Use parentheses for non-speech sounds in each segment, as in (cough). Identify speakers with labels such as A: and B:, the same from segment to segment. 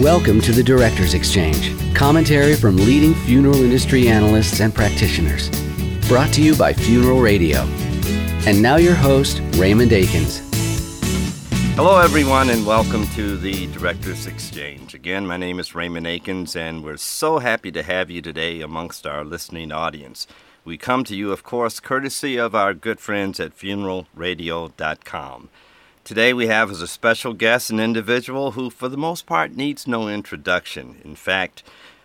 A: Welcome to the Directors Exchange, commentary from leading funeral industry analysts and practitioners. Brought to you by Funeral Radio. And now your host, Raymond Akins.
B: Hello, everyone, and welcome to the Directors Exchange. Again, my name is Raymond Akins, and we're so happy to have you today amongst our listening audience. We come to you, of course, courtesy of our good friends at funeralradio.com. Today we have as a special guest an individual who, for the most part, needs no introduction. In fact,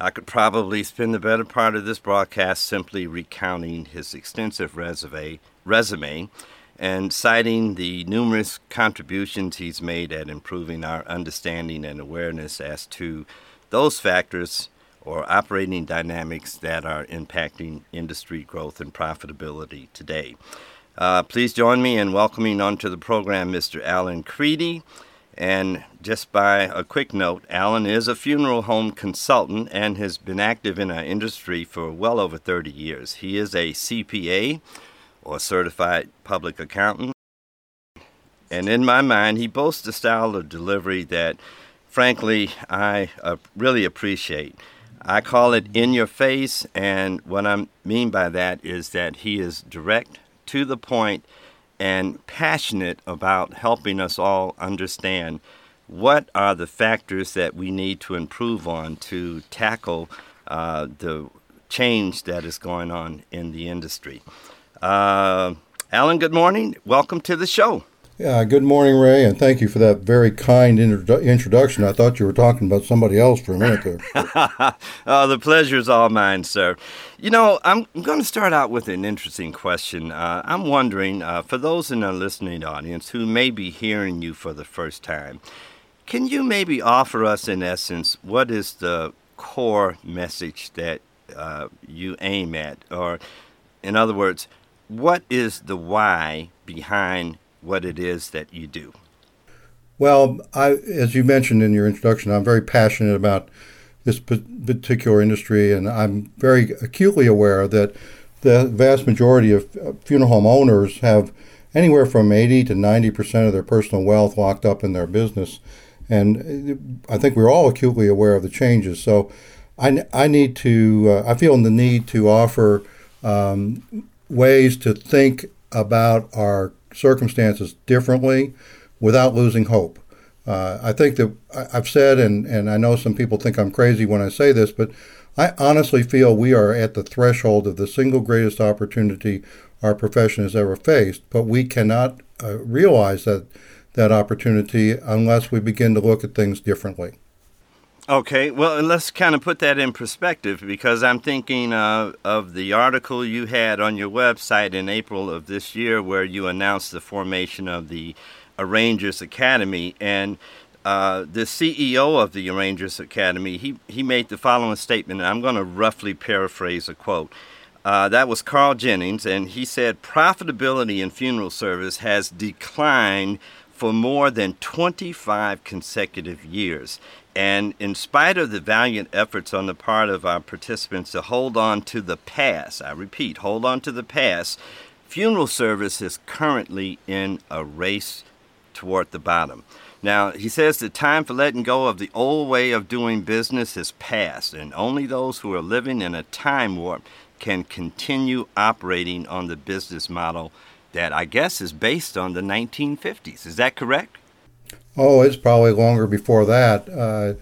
B: I could probably spend the better part of this broadcast simply recounting his extensive resume, and citing the numerous contributions he's made at improving our understanding and awareness as to those factors or operating dynamics that are impacting industry growth and profitability today. Uh, please join me in welcoming onto the program Mr. Alan Creedy. And just by a quick note, Alan is a funeral home consultant and has been active in our industry for well over 30 years. He is a CPA or certified public accountant. And in my mind, he boasts a style of delivery that, frankly, I uh, really appreciate. I call it in your face, and what I mean by that is that he is direct, to the point and passionate about helping us all understand what are the factors that we need to improve on to tackle uh, the change that is going on in the industry. Uh, Alan, good morning. Welcome to the show.
C: Yeah, good morning, Ray, and thank you for that very kind introdu- introduction. I thought you were talking about somebody else for a minute there. (laughs)
B: oh, the pleasure is all mine, sir. You know, I'm going to start out with an interesting question. Uh, I'm wondering, uh, for those in our listening audience who may be hearing you for the first time, can you maybe offer us, in essence, what is the core message that uh, you aim at? Or, in other words, what is the why behind what it is that you do.
C: Well, I, as you mentioned in your introduction, I'm very passionate about this particular industry, and I'm very acutely aware that the vast majority of funeral home owners have anywhere from 80 to 90 percent of their personal wealth locked up in their business. And I think we're all acutely aware of the changes. So I, I need to, uh, I feel the need to offer um, ways to think about our circumstances differently without losing hope. Uh, I think that I've said, and, and I know some people think I'm crazy when I say this, but I honestly feel we are at the threshold of the single greatest opportunity our profession has ever faced, but we cannot uh, realize that that opportunity unless we begin to look at things differently.
B: Okay, well, let's kind of put that in perspective because I'm thinking uh, of the article you had on your website in April of this year where you announced the formation of the Arrangers Academy. And uh, the CEO of the Arrangers Academy, he, he made the following statement, and I'm going to roughly paraphrase a quote. Uh, that was Carl Jennings, and he said profitability in funeral service has declined for more than 25 consecutive years. And in spite of the valiant efforts on the part of our participants to hold on to the past, I repeat, hold on to the past, funeral service is currently in a race toward the bottom. Now, he says the time for letting go of the old way of doing business is past, and only those who are living in a time warp can continue operating on the business model that I guess is based on the 1950s. Is that correct?
C: Oh, it's probably longer before that. Uh,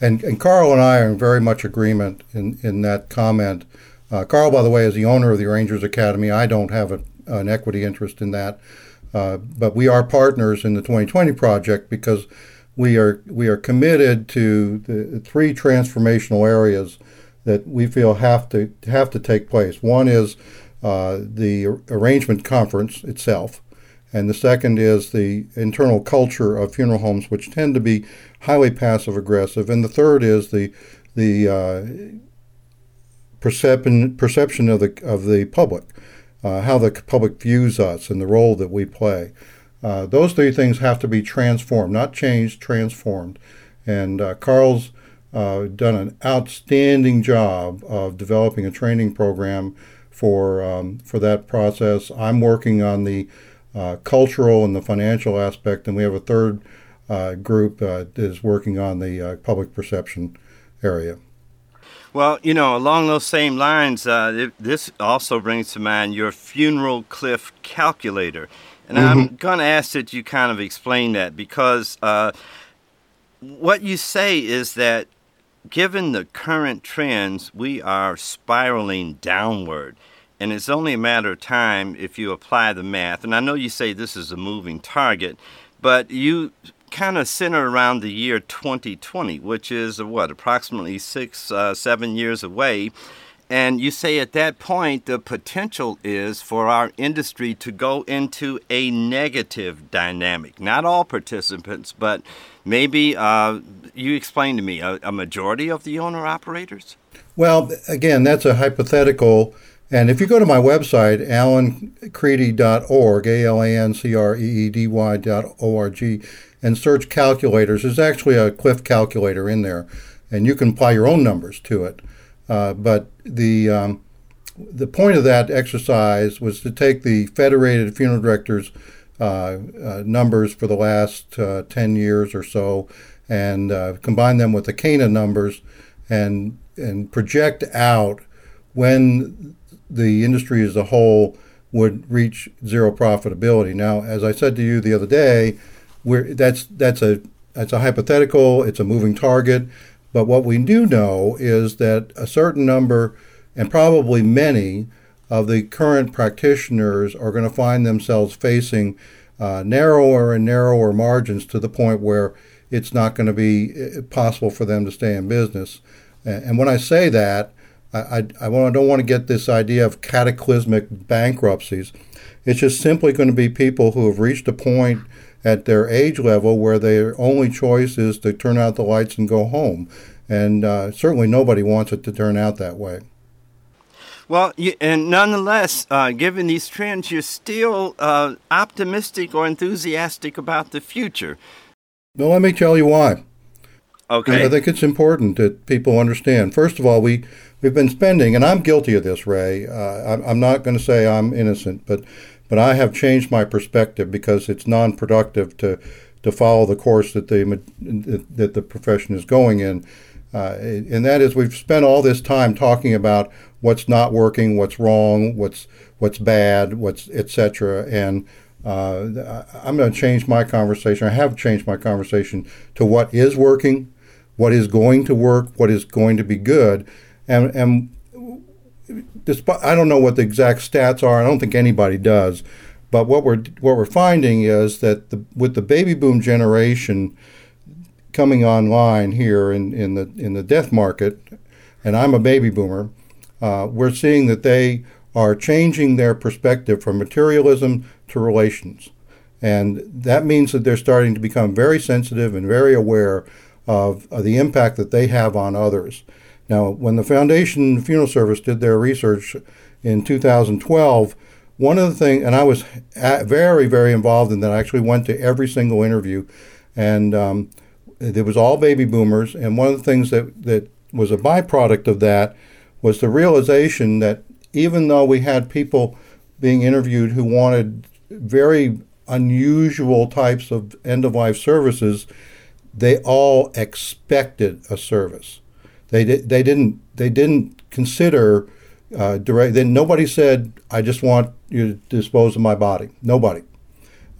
C: and, and Carl and I are in very much agreement in, in that comment. Uh, Carl, by the way, is the owner of the Arrangers Academy. I don't have a, an equity interest in that, uh, but we are partners in the 2020 project because we are we are committed to the three transformational areas that we feel have to have to take place. One is uh, the arrangement conference itself. And the second is the internal culture of funeral homes, which tend to be highly passive aggressive. And the third is the the uh, perception perception of the of the public, uh, how the public views us and the role that we play. Uh, those three things have to be transformed, not changed, transformed. And uh, Carl's uh, done an outstanding job of developing a training program for um, for that process. I'm working on the uh, cultural and the financial aspect, and we have a third uh, group uh, is working on the uh, public perception area.
B: Well, you know, along those same lines, uh, it, this also brings to mind your funeral cliff calculator. And mm-hmm. I'm going to ask that you kind of explain that because uh, what you say is that given the current trends, we are spiraling downward. And it's only a matter of time if you apply the math. And I know you say this is a moving target, but you kind of center around the year 2020, which is what, approximately six, uh, seven years away. And you say at that point, the potential is for our industry to go into a negative dynamic. Not all participants, but maybe uh, you explain to me a, a majority of the owner operators?
C: Well, again, that's a hypothetical. And if you go to my website, alancreedy.org, A L A N C R E E D Y.org, and search calculators. There's actually a Cliff calculator in there, and you can apply your own numbers to it. Uh, but the um, the point of that exercise was to take the Federated Funeral Directors uh, uh, numbers for the last uh, 10 years or so and uh, combine them with the CANA numbers and and project out when the industry as a whole would reach zero profitability. Now, as I said to you the other day, we're, that's that's a that's a hypothetical. It's a moving target. But what we do know is that a certain number, and probably many, of the current practitioners are going to find themselves facing uh, narrower and narrower margins to the point where it's not going to be uh, possible for them to stay in business. And when I say that, I, I, I don't want to get this idea of cataclysmic bankruptcies. It's just simply going to be people who have reached a point at their age level where their only choice is to turn out the lights and go home. And uh, certainly nobody wants it to turn out that way.
B: Well, and nonetheless, uh, given these trends, you're still uh, optimistic or enthusiastic about the future.
C: Well, let me tell you why.
B: Okay.
C: I think it's important that people understand. First of all, we we've been spending, and I'm guilty of this, Ray. Uh, I'm, I'm not going to say I'm innocent, but but I have changed my perspective because it's non-productive to to follow the course that the that the profession is going in. Uh, and that is, we've spent all this time talking about what's not working, what's wrong, what's what's bad, what's etc. And uh, I'm going to change my conversation. I have changed my conversation to what is working, what is going to work, what is going to be good, and and despite I don't know what the exact stats are. I don't think anybody does, but what we're what we're finding is that the, with the baby boom generation coming online here in, in the in the death market, and I'm a baby boomer, uh, we're seeing that they are changing their perspective from materialism to relations. And that means that they're starting to become very sensitive and very aware of, of the impact that they have on others. Now, when the Foundation Funeral Service did their research in 2012, one of the things, and I was very, very involved in that. I actually went to every single interview, and um, it was all baby boomers. And one of the things that, that was a byproduct of that was the realization that even though we had people being interviewed who wanted very unusual types of end of life services, they all expected a service. They did, they didn't they didn't consider uh, direct. Then nobody said, "I just want you to dispose of my body." Nobody.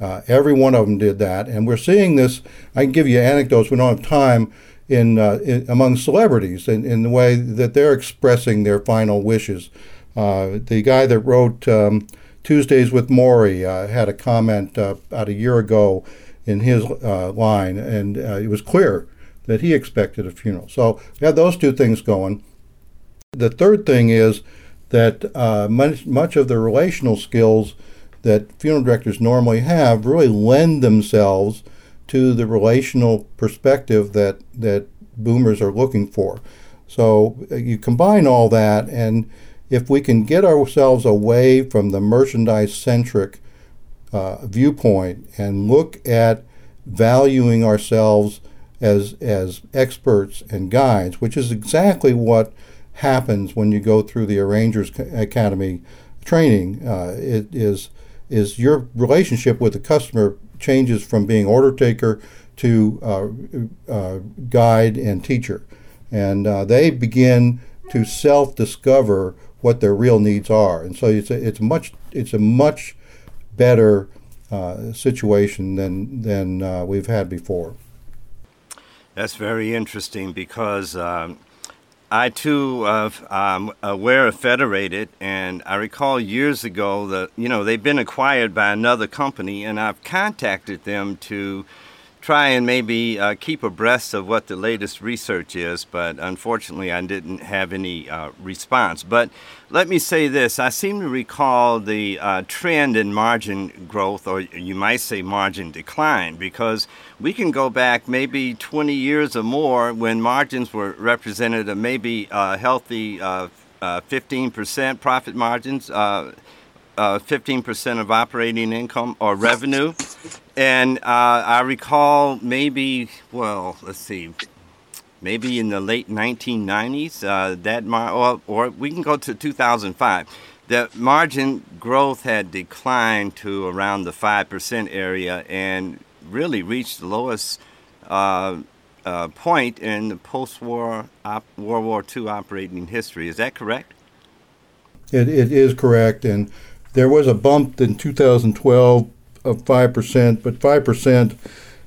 C: Uh, every one of them did that, and we're seeing this. I can give you anecdotes. We don't have time in, uh, in among celebrities in, in the way that they're expressing their final wishes. Uh, the guy that wrote um, Tuesdays with Morrie uh, had a comment uh, about a year ago in his uh, line, and uh, it was clear that he expected a funeral. So we had those two things going. The third thing is that uh, much, much of the relational skills that funeral directors normally have really lend themselves to the relational perspective that, that boomers are looking for. So you combine all that, and if we can get ourselves away from the merchandise centric uh, viewpoint and look at valuing ourselves as, as experts and guides, which is exactly what happens when you go through the Arrangers Academy training. Uh, it is, is your relationship with the customer changes from being order taker to uh, uh, guide and teacher. And uh, they begin to self discover what their real needs are. And so it's a, it's much it's a much better uh, situation than than uh, we've had before.
B: That's very interesting because um, I too am aware of Federated, and I recall years ago that you know they've been acquired by another company, and I've contacted them to try and maybe uh, keep abreast of what the latest research is, but unfortunately I didn't have any uh, response. But let me say this I seem to recall the uh, trend in margin growth, or you might say margin decline, because we can go back maybe 20 years or more when margins were represented a maybe uh, healthy 15% uh, uh, profit margins. 15% of operating income or revenue and uh, I recall maybe, well, let's see, maybe in the late 1990s, uh, that mar- or, or we can go to 2005. The margin growth had declined to around the 5% area and really reached the lowest uh, uh, point in the post-war op- World War II operating history. Is that correct?
C: It, it is correct, and there was a bump in 2012 of five percent, but five percent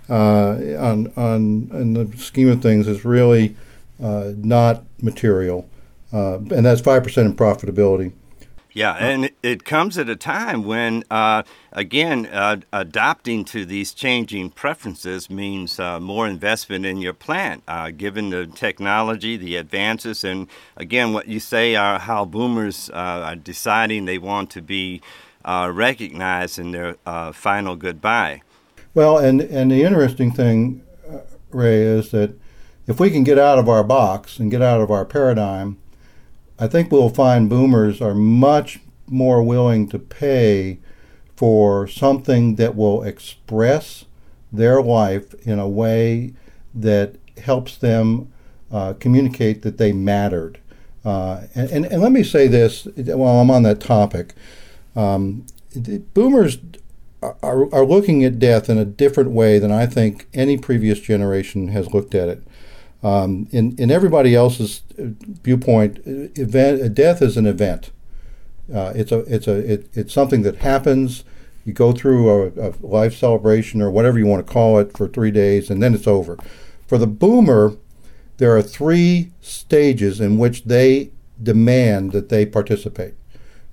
C: uh, on on in the scheme of things is really uh, not material, uh, and that's five percent in profitability.
B: Yeah, and it comes at a time when, uh, again, uh, adopting to these changing preferences means uh, more investment in your plant, uh, given the technology, the advances, and again, what you say are how boomers uh, are deciding they want to be uh, recognized in their uh, final goodbye.
C: Well, and, and the interesting thing, uh, Ray, is that if we can get out of our box and get out of our paradigm, I think we'll find boomers are much more willing to pay for something that will express their life in a way that helps them uh, communicate that they mattered. Uh, and, and, and, let me say this while I'm on that topic. Um, boomers are, are looking at death in a different way than I think any previous generation has looked at it. Um, in, in everybody else's viewpoint, event, death is an event. Uh, it's a it's a it, it's something that happens. You go through a, a, life celebration or whatever you want to call it for three days, and then it's over. For the boomer, there are three stages in which they demand that they participate.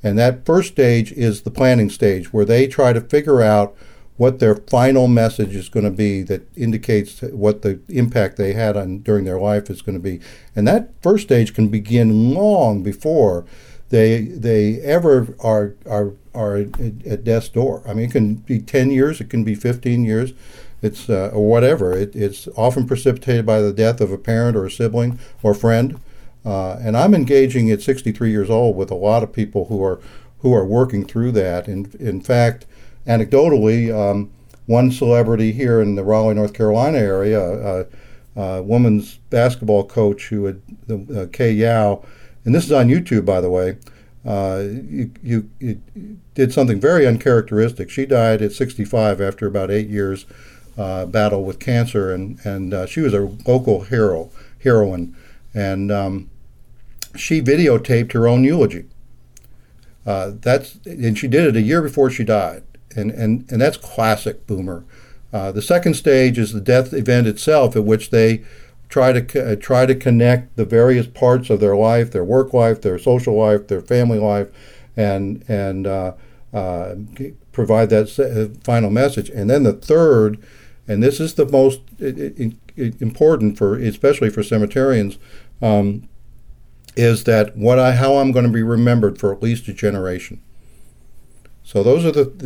C: And that first stage is the planning stage, where they try to figure out what their final message is going to be that indicates what the impact they had on during their life is going to be. And that first stage can begin long before they they ever are are are at death's door. I mean, it can be 10 years, it can be 15 years, it's uh, or whatever. It, it's often precipitated by the death of a parent or a sibling or friend. Uh, and I'm engaging at 63 years old with a lot of people who are who are working through that. And in fact, anecdotally, um, one celebrity here in the Raleigh, North Carolina area, uh, a women's basketball coach who had uh, Kay Yow, and this is on YouTube, by the way. Uh, you, you, you, did something very uncharacteristic. She died at 65 after about eight years uh, battle with cancer, and and uh, she was a local hero heroine, and um, she videotaped her own eulogy. Uh, that's and she did it a year before she died, and and and that's classic boomer. Uh, the second stage is the death event itself, at which they try to uh, try to connect the various parts of their life, their work life, their social life, their family life, and and uh, uh, provide that uh, final message. And then the third, and this is the most important for especially for cemeterians. Um, is that what I how I'm going to be remembered for at least a generation. So those are the, the